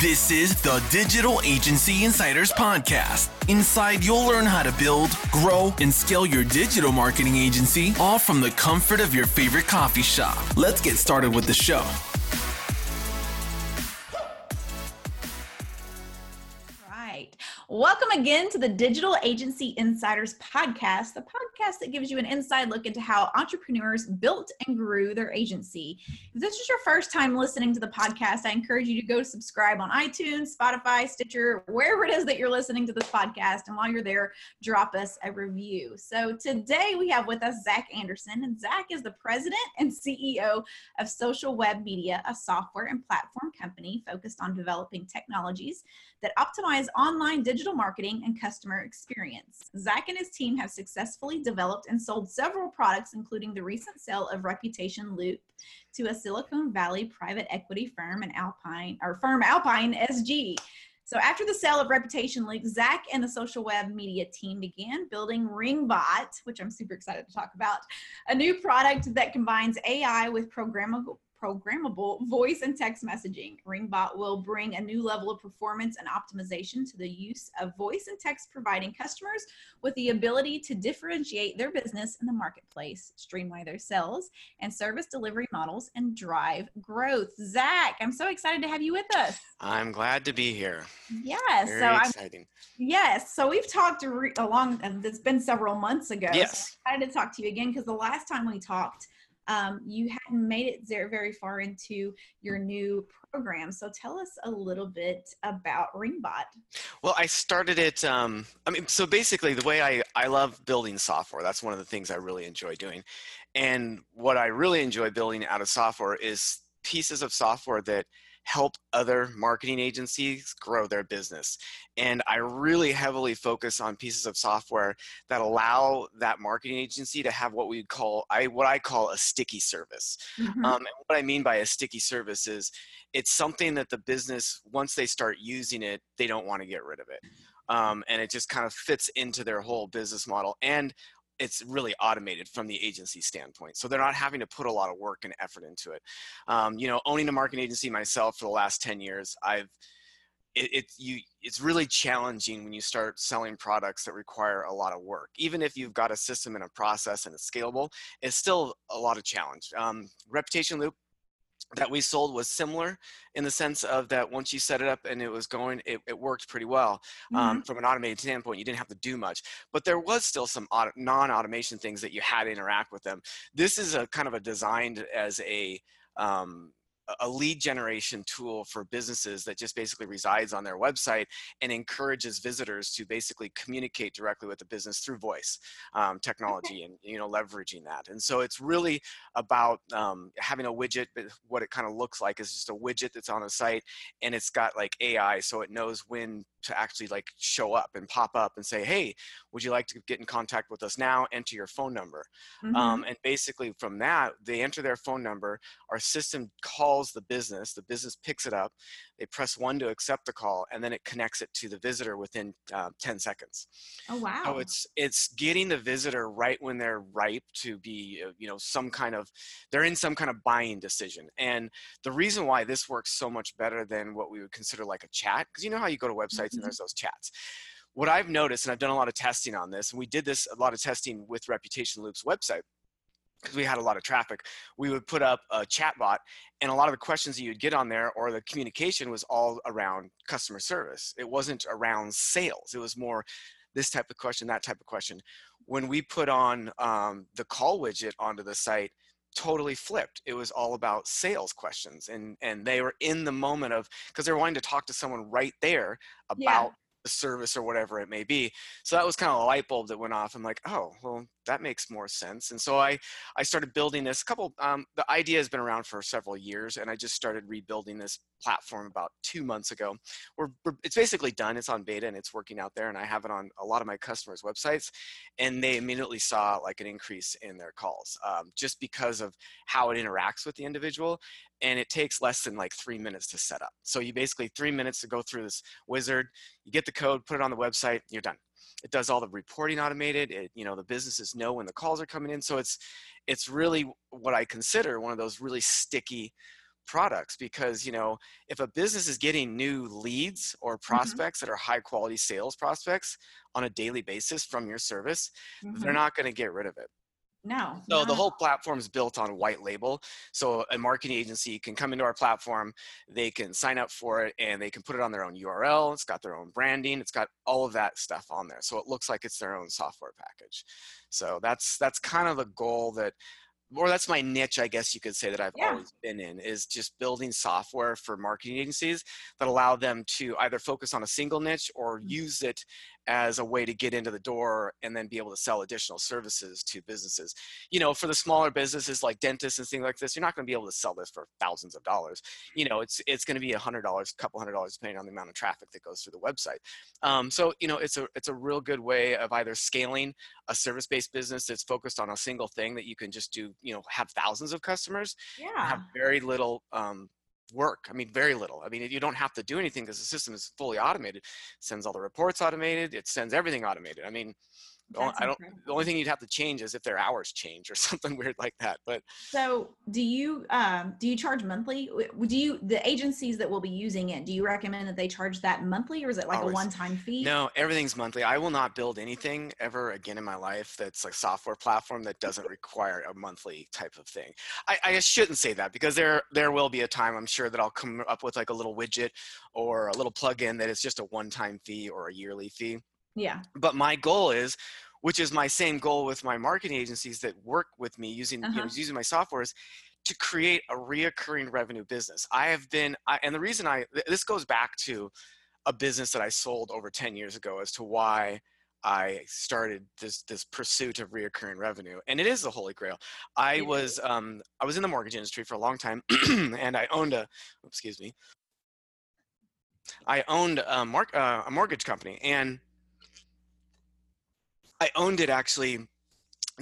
This is the Digital Agency Insiders Podcast. Inside, you'll learn how to build, grow, and scale your digital marketing agency, all from the comfort of your favorite coffee shop. Let's get started with the show. Welcome again to the Digital Agency Insiders Podcast, the podcast that gives you an inside look into how entrepreneurs built and grew their agency. If this is your first time listening to the podcast, I encourage you to go subscribe on iTunes, Spotify, Stitcher, wherever it is that you're listening to this podcast. And while you're there, drop us a review. So today we have with us Zach Anderson, and Zach is the president and CEO of Social Web Media, a software and platform company focused on developing technologies that optimize online digital marketing and customer experience. Zach and his team have successfully developed and sold several products, including the recent sale of Reputation Loop to a Silicon Valley private equity firm and Alpine or firm Alpine SG. So after the sale of Reputation Loop, Zach and the social web media team began building Ringbot, which I'm super excited to talk about, a new product that combines AI with programmable programmable voice and text messaging. Ringbot will bring a new level of performance and optimization to the use of voice and text, providing customers with the ability to differentiate their business in the marketplace, streamline their sales and service delivery models, and drive growth. Zach, I'm so excited to have you with us. I'm glad to be here. Yes, Very so exciting. I'm, yes, so we've talked re- along, and it's been several months ago. Yes. So I'm excited to talk to you again because the last time we talked, um, you hadn't made it very, very far into your new program. So tell us a little bit about Ringbot. Well, I started it. Um, I mean, so basically, the way I, I love building software, that's one of the things I really enjoy doing. And what I really enjoy building out of software is pieces of software that help other marketing agencies grow their business. And I really heavily focus on pieces of software that allow that marketing agency to have what we call I what I call a sticky service. Mhm. Um, and what I mean by a sticky service is it's something that the business once they start using it, they don't want to get rid of it. Um, and it just kind of fits into their whole business model. And it's really automated from the agency standpoint. So they're not having to put a lot of work and effort into it. Um, you know, owning a marketing agency myself for the last 10 years, I've it, it you it's really challenging when you start selling products that require a lot of work. Even if you've got a system and a process and it's scalable, it's still a lot of challenge. Um, Reputation Loop that we sold was similar in the sense of that once you set it up and it was going, it, it worked pretty well. Um, from an automated standpoint, you didn't have to do much, but there was still some auto, non-automation things that you had to interact with them. This is a kind of a designed as a um, a lead generation tool for businesses that just basically resides on their website and encourages visitors to basically communicate directly with the business through voice um, technology and you know leveraging that. And so it's really about um, having a widget but what it kind of looks like is just a widget that's on a site and it's got like ai so it knows when to actually like show up and pop up and say hey would you like to get in contact with us now enter your phone number Mhm. um, and basically from that they enter their phone number our system calls the business the business picks it up they press one to accept the call and then it connects it to the visitor within uh, 10 seconds oh, wow. so it's it's getting the visitor right when they're ripe to be uh, you know some kind of they're in some kind of buying decision and the reason why this works so much better than what we would consider like a chat because you know how you go to websites Mhm. and there's those chats what i've noticed and i've done a lot of testing on this and we did this a lot of testing with reputation loops website because we had a lot of traffic we would put up a chat bot and a lot of the questions that you'd get on there or the communication was all around customer service. It wasn't around sales. It was more this type of question that type of question. When we put on um, the call widget onto the site totally flipped. It was all about sales questions and and they were in the moment of because they're wanting to talk to someone right there about Yeah. Service or whatever it may be. So that was kind of a light bulb that went off. I'm like oh well that makes more sense. And so i i started building this couple um, the idea has been around for several years and i just started rebuilding this platform about two months ago. We're, we're it's basically done. It's on beta and it's working out there and i have it on a lot of my customers websites and they immediately saw like an increase in their calls um, just because of how it interacts with the individual and it takes less than like three minutes to set up so you basically three minutes to go through this wizard you get the code put it on the website you're done it does all the reporting automated it you know the businesses know when the calls are coming in so it's it's really what i consider one of those really sticky products because you know if a business is getting new leads or Mm-hmm. prospects that are high quality sales prospects on a daily basis from your service they're Mhm. not going to get rid of it no. so the whole platform is built on white label. So a marketing agency can come into our platform, they can sign up for it, and they can put it on their own URL. It's got their own branding. It's got all of that stuff on there. So it looks like it's their own software package. So that's that's kind of the goal that, or that's my niche, I guess you could say that I've Yeah. always been in is just building software for marketing agencies that allow them to either focus on a single niche or Mm. use it as a way to get into the door and then be able to sell additional services to businesses you know, for the smaller businesses like dentists and things like this, you're not going to be able to sell this for thousands of dollars. You know, it's it's going to be a hundred dollars, a couple hundred dollars, depending on the amount of traffic that goes through the website. Um, so you know, it's a it's a real good way of either scaling a service-based business that's focused on a single thing that you can just do, you know, have thousands of customers, Yeah. have very little um, work. I mean, very little. I mean, you don't have to do anything because the system is fully automated. It sends all the reports automated. It sends everything automated. I mean, That's I don't. incredible. The only thing you'd have to change is if their hours change or something weird like that. But So, do you um do you charge monthly? Do you the agencies that will be using it? Do you recommend that they charge that monthly, or is it like Always. a one-time fee? no, everything's monthly. I will not build anything ever again in my life that's like software platform that doesn't require a monthly type of thing. I, I shouldn't say that because there there will be a time I'm sure that I'll come up with like a little widget or a little plugin that is just a one-time fee or a yearly fee. Yeah. but my goal is which is my same goal with my marketing agencies that work with me using you know Uh-huh. using my software is to create a reoccurring revenue business i have been I, and the reason i this goes back to a business that i sold over 10 years ago as to why i started this this pursuit of reoccurring revenue and it is the holy grail i was um i was in the mortgage industry for a long time and i owned a excuse me i owned a, mar- uh, a mortgage company and I owned it actually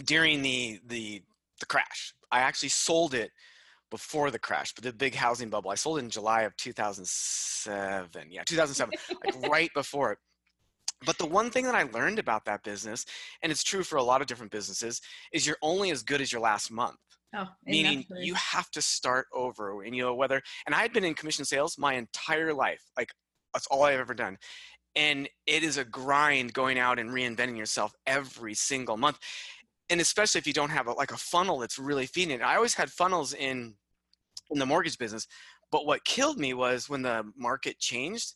during the the the crash. I actually sold it before the crash, but the big housing bubble. I sold it in July of 2007. Yeah, 2007, like right before it. But the one thing that I learned about that business, and it's true for a lot of different businesses, is you're only as good as your last month Oh, meaning you have to start over and you know whether and i had been in commission sales my entire life like that's all i've ever done and it is a grind going out and reinventing yourself every single month and especially if you don't have a, like a funnel that's really feeding it i always had funnels in in the mortgage business but what killed me was when the market changed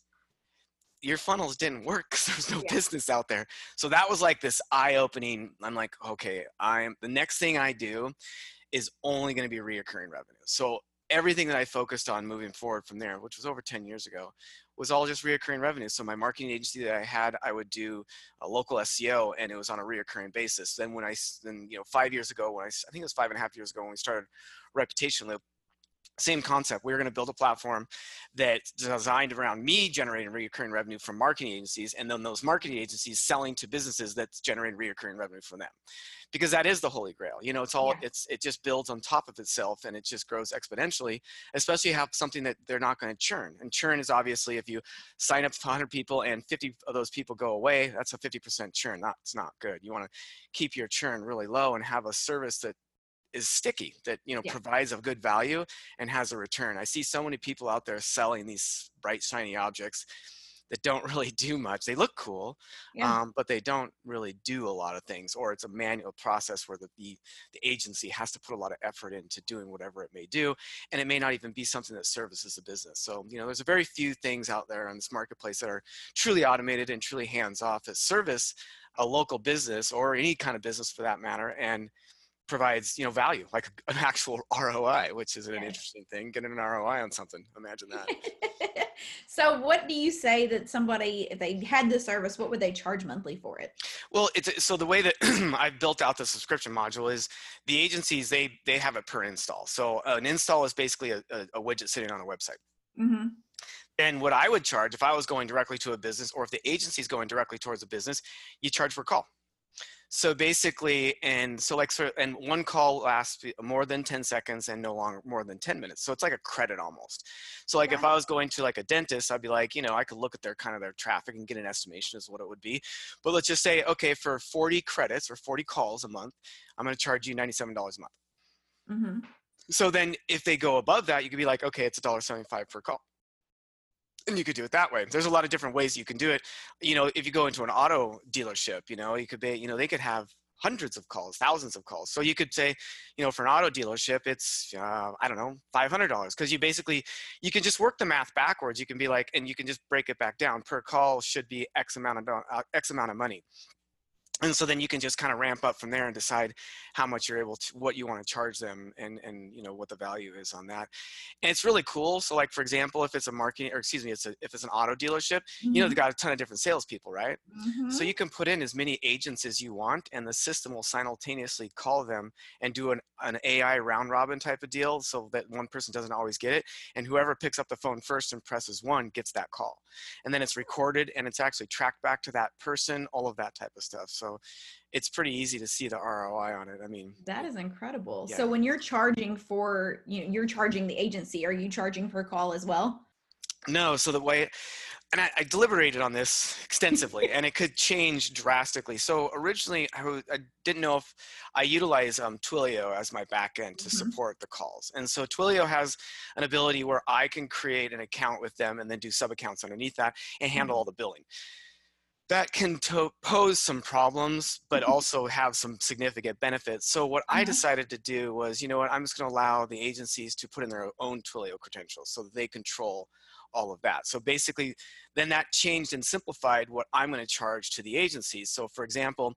your funnels didn't work because there was no Yeah. business out there so that was like this eye-opening i'm like okay i'm the next thing i do is only going to be reoccurring revenue. So everything that I focused on moving forward from there, which was over 10 years ago, was all just reoccurring revenue. So my marketing agency that I had, I would do a local SEO and it was on a reoccurring basis. Then when I then, you know, five years ago, when I I think it was five and a half years ago when we started Reputation Loop, same concept. We are going to build a platform that's designed around me generating recurring revenue from marketing agencies, and then those marketing agencies selling to businesses that's generating recurring revenue from them. Because that is the holy grail. You know, it's all Yeah. it's it just builds on top of itself and it just grows exponentially. Especially have something that they're not going to churn. And churn is obviously if you sign up 100 people and 50 of those people go away, that's a 50% churn. That's not good. You want to keep your churn really low and have a service that is sticky that you know Yeah. provides a good value and has a return i see so many people out there selling these bright shiny objects that don't really do much they look cool Yeah. um, but they don't really do a lot of things or it's a manual process where the, the the agency has to put a lot of effort into doing whatever it may do and it may not even be something that services the business so you know there's a very few things out there on this marketplace that are truly automated and truly hands off that service a local business or any kind of business for that matter and provides you know value like an actual ROI, which is an interesting thing. Getting an ROI on something, imagine that. so what do you say that somebody if they had the service what would they charge monthly for it well, it's so the way that I've built out the subscription module is the agencies they they have it per install. So an install is basically a, a, a widget sitting on a website. mm-hmm. And what I would charge if I was going directly to a business, or if the agency is going directly towards a business, you charge per call. So basically, and so like, so, and one call lasts more than 10 seconds and no longer more than 10 minutes. So it's like a credit almost. So like if I was going to like a dentist, I'd be like, you know, I could look at their kind of their traffic and get an estimation as what it would be. But let's just say, okay, for 40 credits or 40 calls a month, I'm going to charge you $97 a month. Mm-hmm. So then if they go above that, you could be like, okay, it's a dollar seventy-five per call. And you could do it that way. There's a lot of different ways you can do it. You know, if you go into an auto dealership, you know, you could be, you know, they could have hundreds of calls, thousands of calls. So you could say, you know, for an auto dealership, it's uh, I don't know, five hundred dollars because you basically you can just work the math backwards. You can be like, and you can just break it back down. Per call should be X amount of uh, X amount of money and so then you can just kind of ramp up from there and decide how much you're able to what you want to charge them and and you know what the value is on that and it's really cool so like for example if it's a marketing or excuse me it's a, if it's an auto dealership mm-hmm. you know they've got a ton of different salespeople right mm-hmm. so you can put in as many agents as you want and the system will simultaneously call them and do an, an ai round robin type of deal so that one person doesn't always get it and whoever picks up the phone first and presses one gets that call and then it's recorded and it's actually tracked back to that person all of that type of stuff so so it's pretty easy to see the ROI on it. I mean, that is incredible. Yeah. So when you're charging for, you know, you're charging the agency, are you charging per call as well? No. So the way, and I, I deliberated on this extensively and it could change drastically. So originally I w- I didn't know if I utilize um, Twilio as my backend to mm-hmm. support the calls. And so Twilio has an ability where I can create an account with them and then do sub accounts underneath that and handle mm-hmm. all the billing that can to- pose some problems, but mm-hmm. also have some significant benefits. So what I mm-hmm. decided to do was, you know what, I'm just going to allow the agencies to put in their own Twilio credentials so that they control all of that. So basically, then that changed and simplified what I'm going to charge to the agencies. So for example,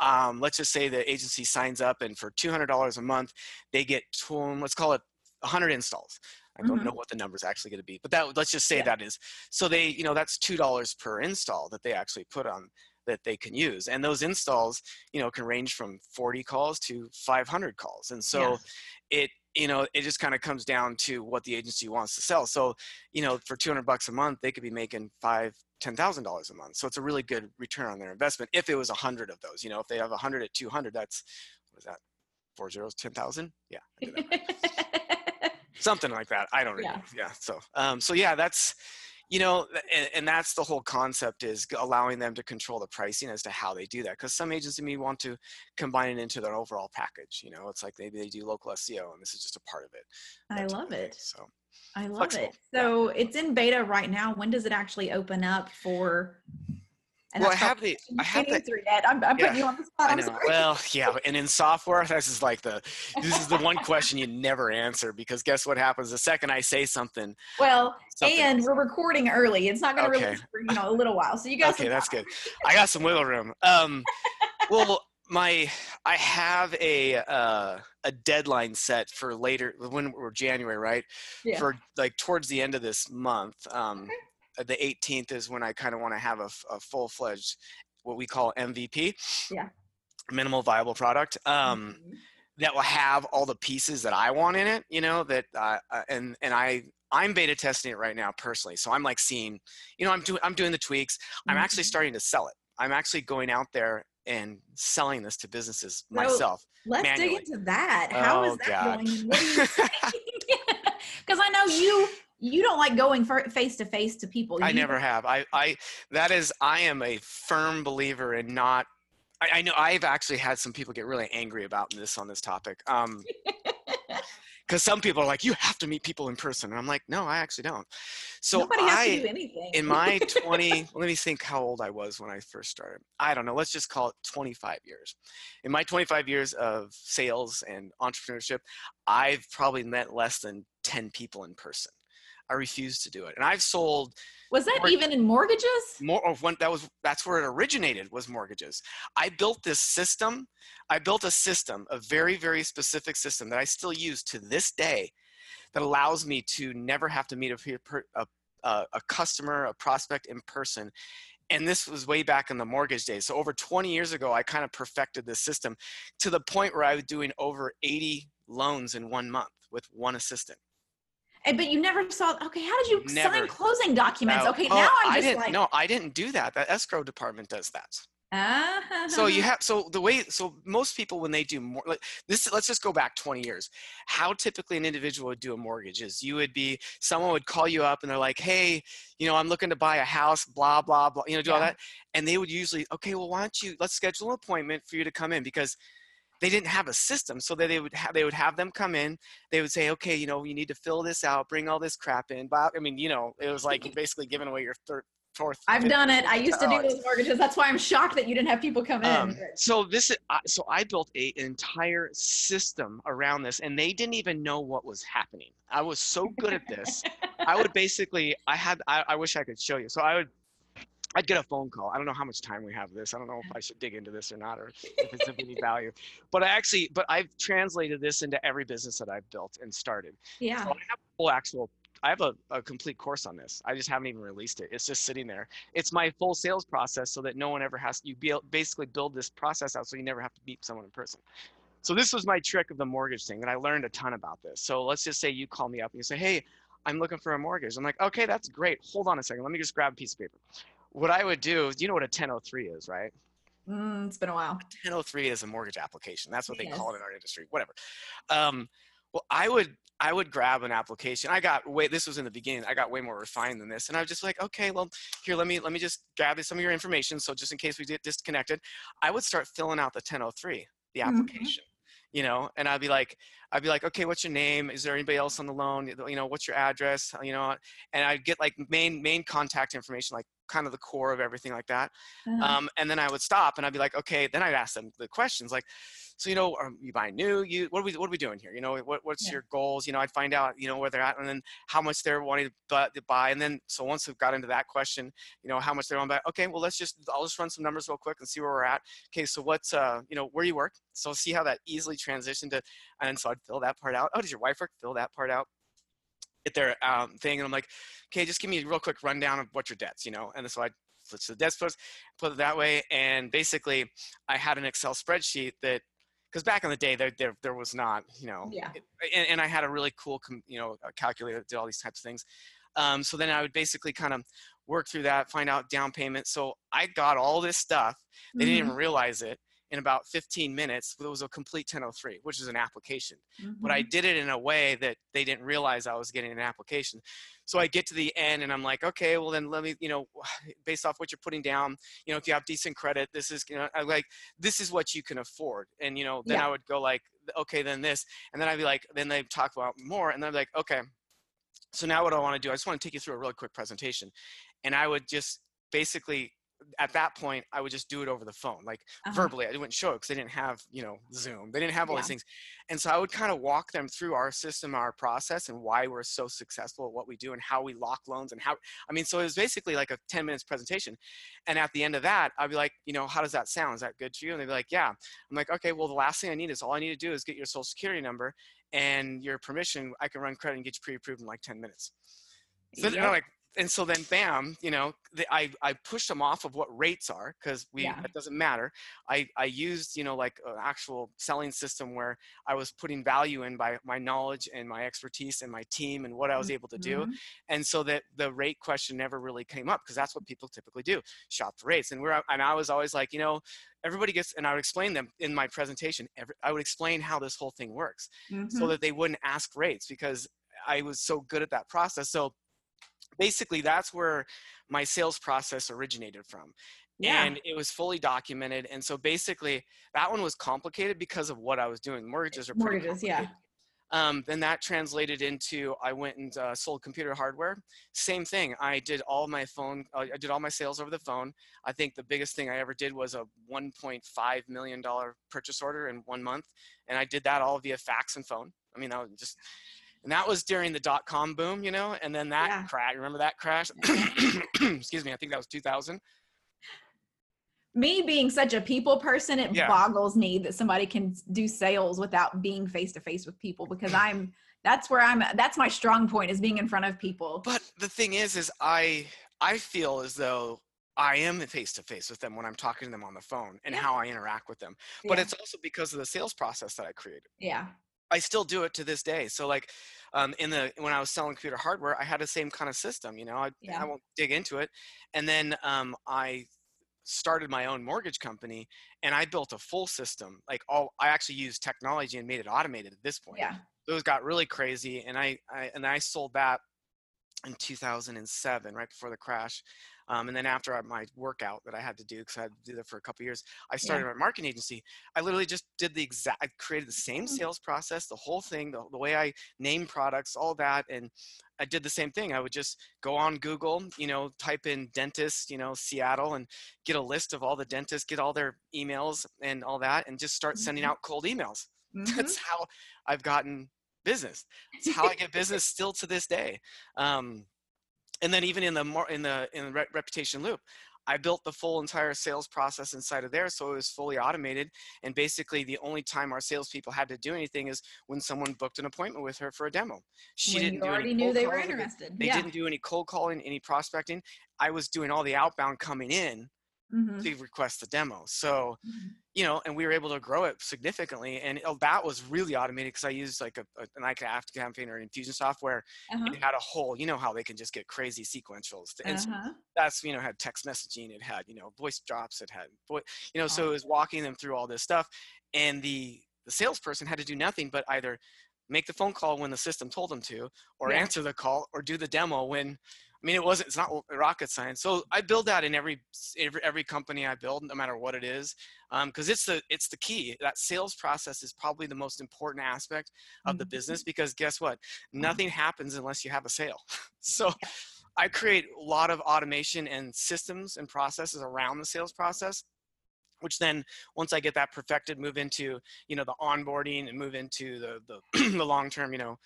um, let's just say the agency signs up and for $200 a month, they get, let's call it 100 installs. I don't mm-hmm. know what the number is actually going to be, but that let's just say yeah. that is. So they, you know, that's two dollars per install that they actually put on that they can use, and those installs, you know, can range from 40 calls to 500 calls, and so yeah. it, you know, it just kind of comes down to what the agency wants to sell. So, you know, for 200 bucks a month, they could be making five ten thousand dollars a month. So it's a really good return on their investment if it was a hundred of those. You know, if they have a hundred at two hundred, that's what is that? Four zeros, ten thousand? Yeah. something like that. I don't know. Yeah. yeah. So, um, so yeah, that's, you know, and, and, that's the whole concept is allowing them to control the pricing as to how they do that. Because some agents may want to combine it into their overall package. You know, it's like maybe they do local SEO, and this is just a part of it. I love it. So. I love flexible. it. So it's in beta right now. When does it actually open up for and well, I have the I have the. I'm, I'm putting you on the spot. I'm sorry. Well, yeah, and in software, this is like the this is the one question you never answer because guess what happens the second I say something. Well, something and we're recording early. It's not going to okay. release for you know a little while, so you guys. Okay, that's good. I got some wiggle room. Um, well, my I have a uh, a deadline set for later when we're January, right? Yeah. For like towards the end of this month. Um, okay the 18th is when I kind of want to have a, a full fledged, what we call MVP. Yeah. Minimal viable product. Um, mm-hmm. That will have all the pieces that I want in it, you know, that, uh, uh, and, and I, I'm beta testing it right now personally. So I'm like seeing, you know, I'm doing, I'm doing the tweaks. I'm mm-hmm. actually starting to sell it. I'm actually going out there and selling this to businesses so myself. Let's manually. dig into that. How oh, is that God. going? Because I know you you don't like going face to face to people. You I never have. I, I, that is, I am a firm believer in not. I, I know I've actually had some people get really angry about this on this topic. Um, because some people are like, you have to meet people in person, and I'm like, no, I actually don't. So Nobody I, to do anything. in my 20, let me think how old I was when I first started. I don't know. Let's just call it 25 years. In my 25 years of sales and entrepreneurship, I've probably met less than 10 people in person. I refused to do it. And I've sold. Was that even in mortgages? More of when that was that's where it originated was mortgages. I built this system. I built a system, a very very specific system that I still use to this day, that allows me to never have to meet a a, a, a customer, a prospect in person. And this was way back in the mortgage days. So over 20 years ago, I kind of perfected this system to the point where I was doing over 80 loans in one month with one assistant. But you never saw. Okay, how did you never, sign closing documents? No. Okay, oh, now I'm just I didn't, like. No, I didn't do that. The escrow department does that. Uh-huh. So you have so the way so most people when they do more like this let's just go back 20 years. How typically an individual would do a mortgage is you would be someone would call you up and they're like, hey, you know, I'm looking to buy a house, blah blah blah, you know, do yeah. all that, and they would usually okay, well, why don't you let's schedule an appointment for you to come in because they didn't have a system so that they would have they would have them come in they would say okay you know you need to fill this out bring all this crap in but i mean you know it was like basically giving away your third fourth I've done it. I used to do those mortgages. That's why I'm shocked that you didn't have people come in. Um, so this is so I built a an entire system around this, and they didn't even know what was happening. I was so good at this. I would basically I had I, I wish I could show you. So I would I'd get a phone call. I don't know how much time we have this. I don't know if I should dig into this or not, or if it's of any value. But I actually, but I've translated this into every business that I've built and started. yeah. So I have a full actual. I have a, a complete course on this. I just haven't even released it. It's just sitting there. It's my full sales process so that no one ever has. To. You be, basically build this process out so you never have to meet someone in person. So this was my trick of the mortgage thing, and I learned a ton about this. So let's just say you call me up and you say, "Hey, I'm looking for a mortgage." I'm like, "Okay, that's great. Hold on a second. Let me just grab a piece of paper." What I would do you know what a 1003 is, right? Mm, it's been a while. 1003 is a mortgage application. That's what they call it in our industry. Whatever. Um, well, I would I would grab an application. I got way this was in the beginning. I got way more refined than this, and I was just like, okay, well, here let me let me just grab some of your information. So just in case we get disconnected, I would start filling out the 1003, the Mhm. application. You know, and I'd be like, I'd be like, okay, what's your name? Is there anybody else on the loan? You know, what's your address? You know, and I'd get like main main contact information, like kind of the core of everything like that. Uh, Um, and then I would stop and I'd be like, okay, then I'd ask them the questions like, so, you know, are you buying new? You, what are we, what are we doing here? You know, what, what's Yeah. your goals? You know, I'd find out, you know, where they're at and then how much they're wanting to to buy. And then, so once we've got into that question, you know, how much they're on buy. Okay, well, let's just, I'll just run some numbers real quick and see where we're at. Okay. So what's, uh, you know, where you work. So see how that easily transitioned to, and so I'd fill that part out. Oh, does your wife work? Fill that part out get their um, thing and I'm like, okay, just give me a real quick rundown of what your debts, you know? And so I flip to the debt splits, put it that way. And basically I had an Excel spreadsheet that, because back in the day there, there, there was not, you know, Yeah. it- and, and I had a really cool, com- you know, a calculator that did all these types of things. Um, so then I would basically kind of work through that, find out down payment. So I got all this stuff. They didn't mhm, even realize it in about 15 minutes. It was a complete 1003, which is an application but I mhm. did it in a way that they didn't realize I was getting an application. So I get to the end and I'm like, okay, well then let me, you know, based off what you're putting down, you know, if you have decent credit, this is, you know, I like, this is what you can afford. And, you know, then Yeah. I would go like, okay, then this, and then I'd be like, then they talk about more and be like, okay, so now what I want to do, I just want to take you through a really quick presentation. And I would just basically, at that point, I would just do it over the phone, like Uh-huh. verbally. I wouldn't show it because they didn't have, you know, Zoom. They didn't have all Yeah. these things. And so I would kind of walk them through our system, our process, and why we're so successful at what we do and how we lock loans and how, I mean, so it was basically like a 10 minutes presentation. And at the end of that, I'd be like, you know, how does that sound? Is that good to you? And they'd be like, yeah. I'm like, okay, well, the last thing I need is all I need to do is get your social security number and your permission. I can run credit and get you pre-approved in like 10 minutes. So they're like, and so then bam, you know, the, I, I pushed them off of what rates are because we, Yeah. it doesn't matter. I, I used, you know, like an actual selling system where I was putting value in by my knowledge and my expertise and my team and what I was able to do. Mhm. And so that the rate question never really came up because that's what people typically do, shop for rates. And we're, and I was always like, you know, everybody gets, and I would explain them in my presentation. Every, I would explain how this whole thing works so Mhm. that they wouldn't ask rates because I was so good at that process. So basically, that's where my sales process originated from. Yeah. And it was fully documented. And so basically, that one was complicated because of what I was doing. Mortgages are Mortgages, yeah. Um, then that translated into I went and uh, sold computer hardware. Same thing. I did all my phone. Uh, I did all my sales over the phone. I think the biggest thing I ever did was a 1.5 million dollar purchase order in one month, and I did that all via fax and phone. I mean, that was just, and that was during the dot com boom, you know. And then that Yeah. crash. Remember that crash? Excuse me. I think that was 2000. me being such a people person, it Yeah. boggles me that somebody can do sales without being face to face with people because I'm that's where I'm that's my strong point is being in front of people. But the thing is, is I I feel as though I am face to face with them when I'm talking to them on the phone and Yeah. how I interact with them. But it's also because of the sales process that I created. yeah. I still do it to this day. So like um, in the when I was selling computer hardware, I had the same kind of system. You know, I, Yeah. I won't dig into it. And then um, I started my own mortgage company, and I built a full system. Like all, I actually used technology and made it automated at this point Yeah. those got really crazy and I, I and I sold that in 2007, right before the crash. Um, and then after my workout that I had to do, because I had to do that for a couple years, I started Yeah. my marketing agency. I literally just did the exact, I created the same Mhm. sales process, the whole thing, the, the way I name products, all that. And I did the same thing. I would just go on Google, you know, type in dentist, you know, Seattle and get a list of all the dentists, get all their emails and all that, and just start sending Mhm. out cold emails. Mhm. That's how I've gotten business. It's how I get business still to this day. Um, and then even in the more in the in the re- reputation loop, I built the full entire sales process inside of there, so it was fully automated. And basically, the only time our salespeople had to do anything is when someone booked an appointment with her for a demo. She when didn't you already knew they were interested. They yeah. didn't do any cold calling, any prospecting. I was doing all the outbound coming in Mhm. to request the demo. So Mhm. you know, and we were able to grow it significantly. And uh, that was really automated because I used like a, a an ICAF campaign or Infusionsoft. Uh-huh. It had a whole, you know, how they can just get crazy sequentials. And Uh-huh. that's, you know, had text messaging, it had, you know, voice drops, it had, you know, so Oh. it was walking them through all this stuff. And the, the salesperson had to do nothing but either make the phone call when the system told them to, or Yeah. answer the call, or do the demo when I mean, it wasn't. It's not rocket science. So I build that in every every, every company I build, no matter what it is, because it's the it's the key. That sales process is probably the most important aspect of the Mhm. business. Because guess what? Nothing happens unless you have a sale. So I create a lot of automation and systems and processes around the sales process which then once i get that perfected move into you know the onboarding and move into the the, the long term you know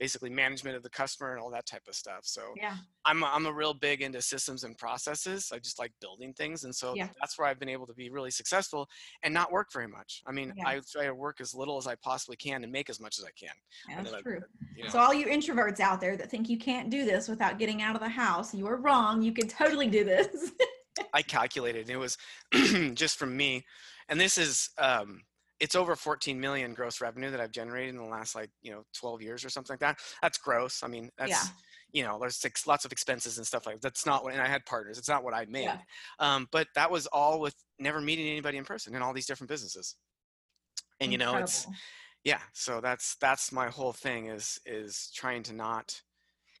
basically management of the customer and all that type of stuff so Yeah. I'm a, I'm a real big into systems and processes. I just like building things, and so Yeah. that's where I've been able to be really successful and not work very much. I mean, Yeah. I try to work as little as I possibly can and make as much as I can. Yeah, That's then I- true. You know, So all you introverts out there that think you can't do this without getting out of the house, you are wrong. You can totally do this. I calculated, and it was just from me, and this is um, it's over 14 million gross revenue that I've generated in the last like you know 12 years or something like that. That's gross. I mean, that's yeah. you know, there's six, lots of expenses and stuff like that's not what, and I had partners. It's not what I made. Yeah. Um, but that was all with never meeting anybody in person in all these different businesses. And you know, it's yeah. So that's that's my whole thing is is trying to not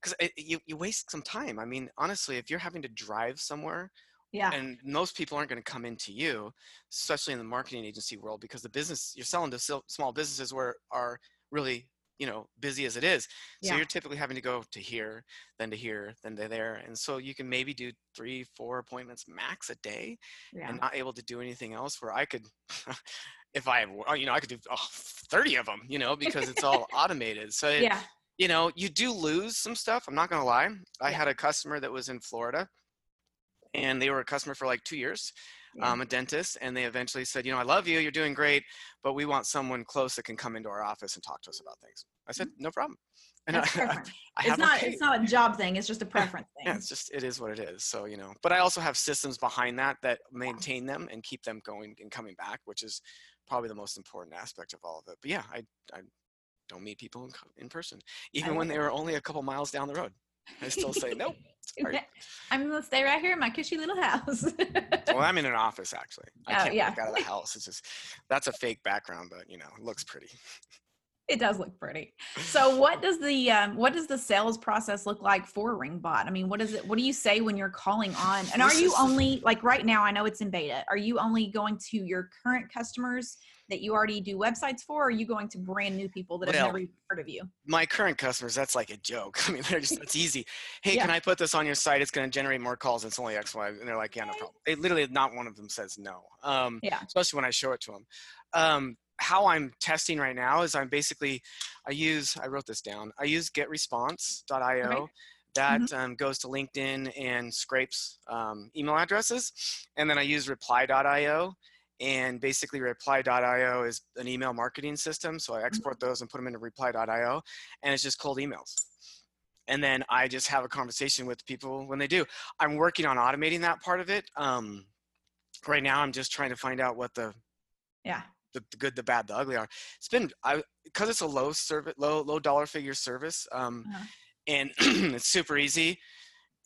because you you waste some time. I mean, honestly, if you're having to drive somewhere yeah. and most people aren't going to come into you, especially in the marketing agency world, because the business you're selling to small businesses where are really you know busy as it is. So Yeah. you're typically having to go to here, then to here, then to there, and so you can maybe do three, four appointments max a day, yeah. and not able to do anything else. Where I could, if I, have- uh, you know, I could do oh, 30 of them, you know, because it's all automated. So it, yeah. you know, you do lose some stuff. I'm not gonna lie. I Yeah. had a customer that was in Florida, and they were a customer for like two years. Yeah. Um, a dentist, and they eventually said, you know, I love you, you're doing great, but we want someone close that can come into our office and talk to us about things. I said, no problem. And Mm-hmm. That's I, preference. I it's not. It's not a job thing. It's just a preference thing. Yeah, it's just it is what it is. So you know, but I also have systems behind that that maintain them and keep them going and coming back, which is probably the most important aspect of all of it. But yeah, I I don't meet people in, in person, even when they were only a couple miles down the road. I still say nope. Sorry. I'm gonna stay right here in my cushy little house. Well, I'm in an office actually. I Oh, can't yeah. walk out of the house. It's just that's a fake background, but you know, it looks pretty. It does look pretty. So, what does the um, what does the sales process look like for Ringbot? I mean, what is it? What do you say when you're calling on? And are you only like right now? I know it's in beta. Are you only going to your current customers that you already do websites for? Or are you going to brand new people that have never even heard of you? my current customers, that's like a joke. I mean, they're just, it's easy. Hey, Yeah. can I put this on your site? It's going to generate more calls. It's only X, Y. And they're like, yeah, no problem. They literally, not one of them says no. Um, Yeah. Especially when I show it to them. Um, how I'm testing right now is I'm basically, I use, I wrote this down. I use getresponse.io. Okay. That um, goes to LinkedIn and scrapes um, email addresses. And then I use reply.io. And basically, reply.io is an email marketing system. So I export those and put them into reply.io. And it's just cold emails. And then I just have a conversation with people when they do. I'm working on automating that part of it. Um, right now, I'm just trying to find out what the Yeah. The, the good, the bad, the ugly are. It's been I because it's a low service, low low dollar figure service, um, Uh-huh. and it's super easy,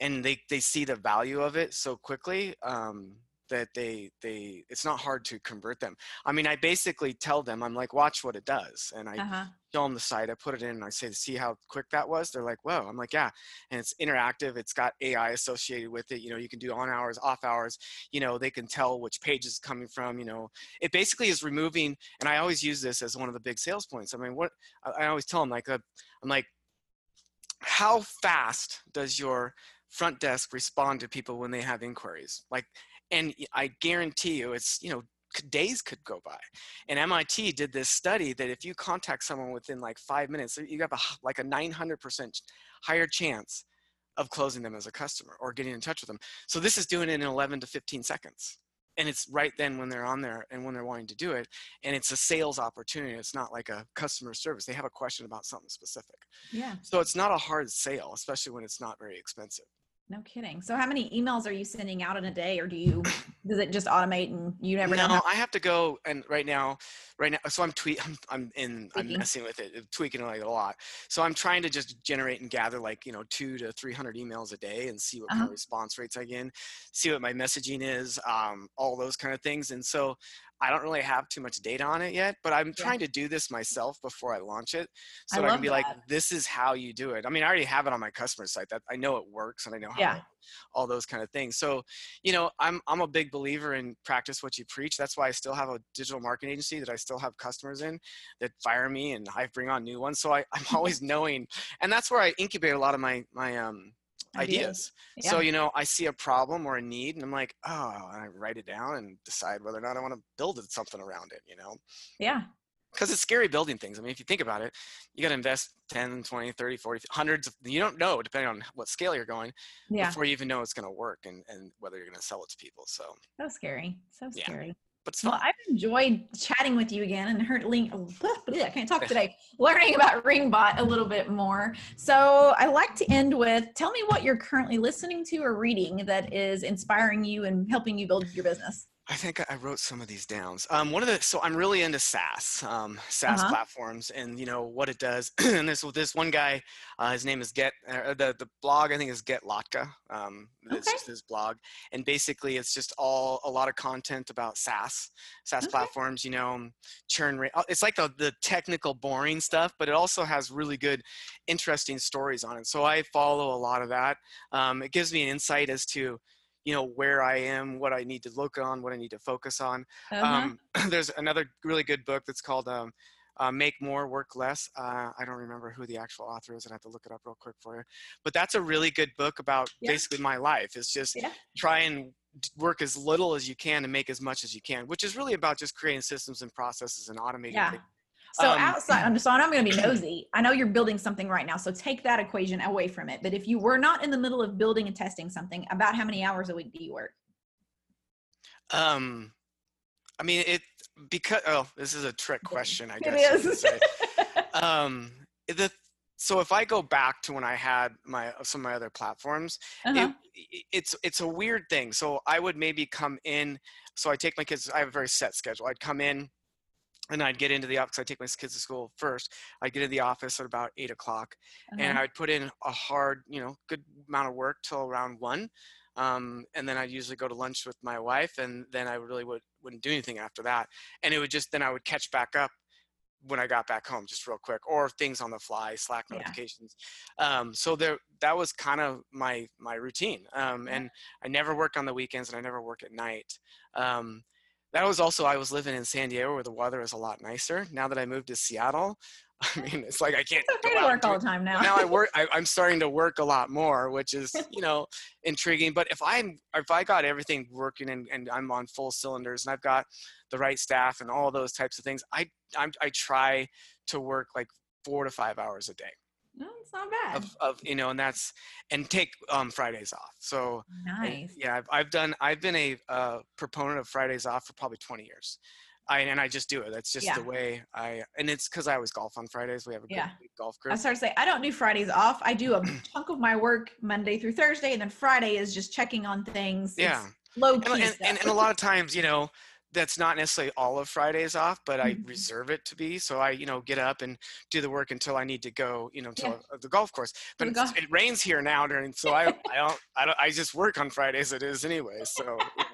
and they they see the value of it so quickly. Um, that they they it's not hard to convert them. I mean i basically tell them i'm like watch what it does and i Uh-huh. show them the site i put it in and i say see how quick that was? They're like whoa i'm like yeah and it's interactive it's got ai associated with it you know you can do on hours off hours you know they can tell which page is coming from you know. It basically is removing and i always use this as one of the big sales points i mean what i, always tell them like uh, i'm like how fast does your front desk respond to people when they have inquiries? Like and i guarantee you it's you know days could go by. And mit did this study that if you contact someone within like five minutes you have a, like a 900% higher chance of closing them as a customer or getting in touch with them. So this is doing it in 11 to 15 seconds. And it's right then when they're on there and when they're wanting to do it. And it's a sales opportunity. It's not like a customer service. They have a question about something specific. Yeah. so it's not a hard sale especially when it's not very expensive No kidding. So how many emails are you sending out in a day or do you does it just automate and you never no, know how I have to go and right now, right now. So I'm tweet. I'm, I'm in. I'm messing with it, tweaking it like a lot. So I'm trying to just generate and gather like you know two to three hundred emails a day and see what kind Uh-huh. of response rates I get, see what my messaging is, um, all those kind of things. And so I don't really have too much data on it yet, but I'm Yeah. trying to do this myself before I launch it, so I that I, can be like, this is how you do it. I mean, I already have it on my customer site. That I know it works and I know how Yeah. all those kind of things. So, you know, I'm I'm a big believer in practice what you preach. That's why I still have a digital marketing agency that I still have customers in that fire me and I bring on new ones. So I, I'm always knowing, and that's where I incubate a lot of my my um ideas. Yeah. So you know, I see a problem or a need, and I'm like, oh, and I write it down and decide whether or not I want to build it, something around it. You know, yeah. because it's scary building things. I mean, if you think about it, you got to invest 10, 20, 30, 40, hundreds of, you don't know depending on what scale you're going Yeah. before you even know it's going to work and, and whether you're going to sell it to people. So, So scary. So Yeah. But it's Well, fun. I've enjoyed chatting with you again and heard link. I can't talk today. Learning about Ringbot a little bit more. So I like to end with tell me what you're currently listening to or reading that is inspiring you and helping you build your business. I think I wrote some of these downs. Um, one of the so I'm really into SaaS, um, SaaS Uh-huh. platforms, and you know what it does. and this this one guy, uh, his name is Get. Uh, the the blog I think is Get Latka. Um, it's just his blog, and basically it's just all a lot of content about SaaS, SaaS Okay. platforms. You know, churn rate. uh, It's like the the technical boring stuff, but it also has really good, interesting stories on it. So I follow a lot of that. Um, it gives me an insight as to you know where i am what i need to look on what i need to focus on Uh-huh. um, there's another really good book that's called um, uh, make more work less uh, i don't remember who the actual author is and i'd have to look it up real quick for you but that's a really good book about Yeah. basically my life it's just Yeah. try and work as little as you can and make as much as you can which is really about just creating systems and processes and automating yeah. So Um, outside, I'm just so I'm going to be nosy. I know you're building something right now, so take that equation away from it. But if you were not in the middle of building and testing something, about how many hours a week do you work? um i mean it because oh this is a trick question i guess could is. um the so if i go back to when i had my some of my other platforms Uh-huh. it, it- it's it's a weird thing so i would maybe come in so i take my kids i have a very set schedule i'd come in and i'd get into the office i take my kids to school first i'd get in the office at about eight o'clock and Uh-huh. i'd put in a hard you know good amount of work till around one um, and then i'd usually go to lunch with my wife and then i really would, wouldn't do anything after that and it would just then i would catch back up when I got back home, just real quick, or things on the fly, Slack Yeah. notifications. Um, so there, that was kind of my my routine. Um, Yeah. and I never work on the weekends, and I never work at night. Um, that was also I was living in San Diego, where the weather is a lot nicer. Now that I moved to Seattle, I mean, it's like I can't It's okay to work all the time now. now I work. I, I'm starting to work a lot more, which is you know intriguing. But if I'm if I got everything working and, and I'm on full cylinders and I've got the right staff and all those types of things, I I'm, I try to work like four to five hours a day no, it's not bad. of, of you know, and that's and take um, Fridays off. So and, nice. yeah, I've, I've done. I've been a uh, proponent of Fridays off for probably 20 years. I, and I just do it. That's just Yeah. the way I, and it's because I always golf on Fridays. We have a good Yeah. big golf group. I started to say I don't do Fridays off. I do a chunk of my work Monday through Thursday, and then Friday is just checking on things. It's Yeah. low key and, stuff. and, and a lot of times you know that's not necessarily all of fridays off but i Mhm. reserve it to be so i you know get up and do the work until i need to go you know to Yeah. the golf course but it's- golf- it rains here now during so i i don't i don't i just work on fridays it is anyway so you know,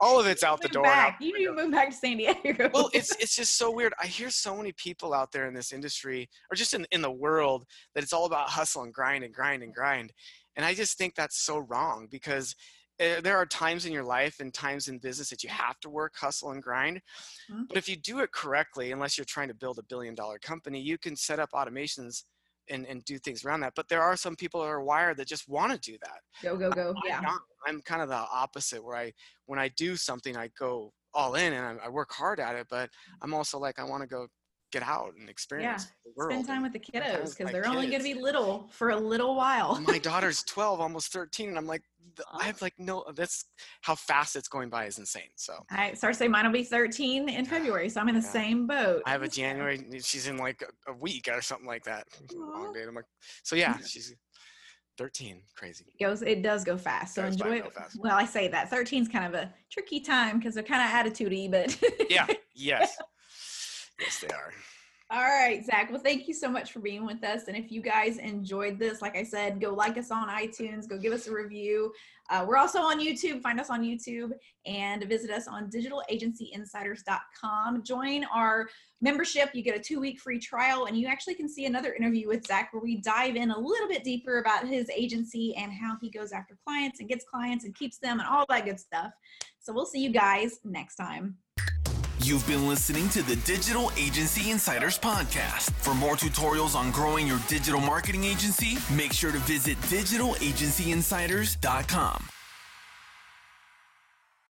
all of it's out the door. Back. out the You need to move back to San Diego. well it's it's just so weird i hear so many people out there in this industry or just in, in the world that it's all about hustle and grind and grind and grind and i just think that's so wrong because there are times in your life and times in business that you have to work hustle and grind Mhm. but if you do it correctly unless you're trying to build a billion dollar company you can set up automations and, and do things around that but there are some people that are wired that just want to do that go go go. I'm Yeah. not. I'm kind of the opposite where I when I do something I go all in and I, I work hard at it, but I'm also like I want to go get out and experience the world. Spend time with the kiddos because they're only going to be little for a little while. my daughter's 12, almost 13, and I'm like, I have like no. That's how fast it's going by is insane. So I start to say mine will be 13 in February, so I'm in the Yeah. same boat. I have a January. She's in like a, a week or something like that. Long day. I'm like, so yeah, she's 13. Crazy. It goes it does go fast so Goes enjoy it fast. well i say that 13 is kind of a tricky time because they're kind of attitudey but Yeah. Yes. Yes, they are. all right zach well thank you so much for being with us. And if you guys enjoyed this like i said go like us on itunes go give us a review. Uh, we're also on youtube. Find us on youtube and visit us on digitalagencyinsiders.com join our membership. You get a two week free trial and you actually can see another interview with zach where we dive in a little bit deeper about his agency and how he goes after clients and gets clients and keeps them and all that good stuff. So we'll see you guys next time You've been listening to the Digital Agency Insiders Podcast. For more tutorials on growing your digital marketing agency, make sure to visit digitalagencyinsiders.com.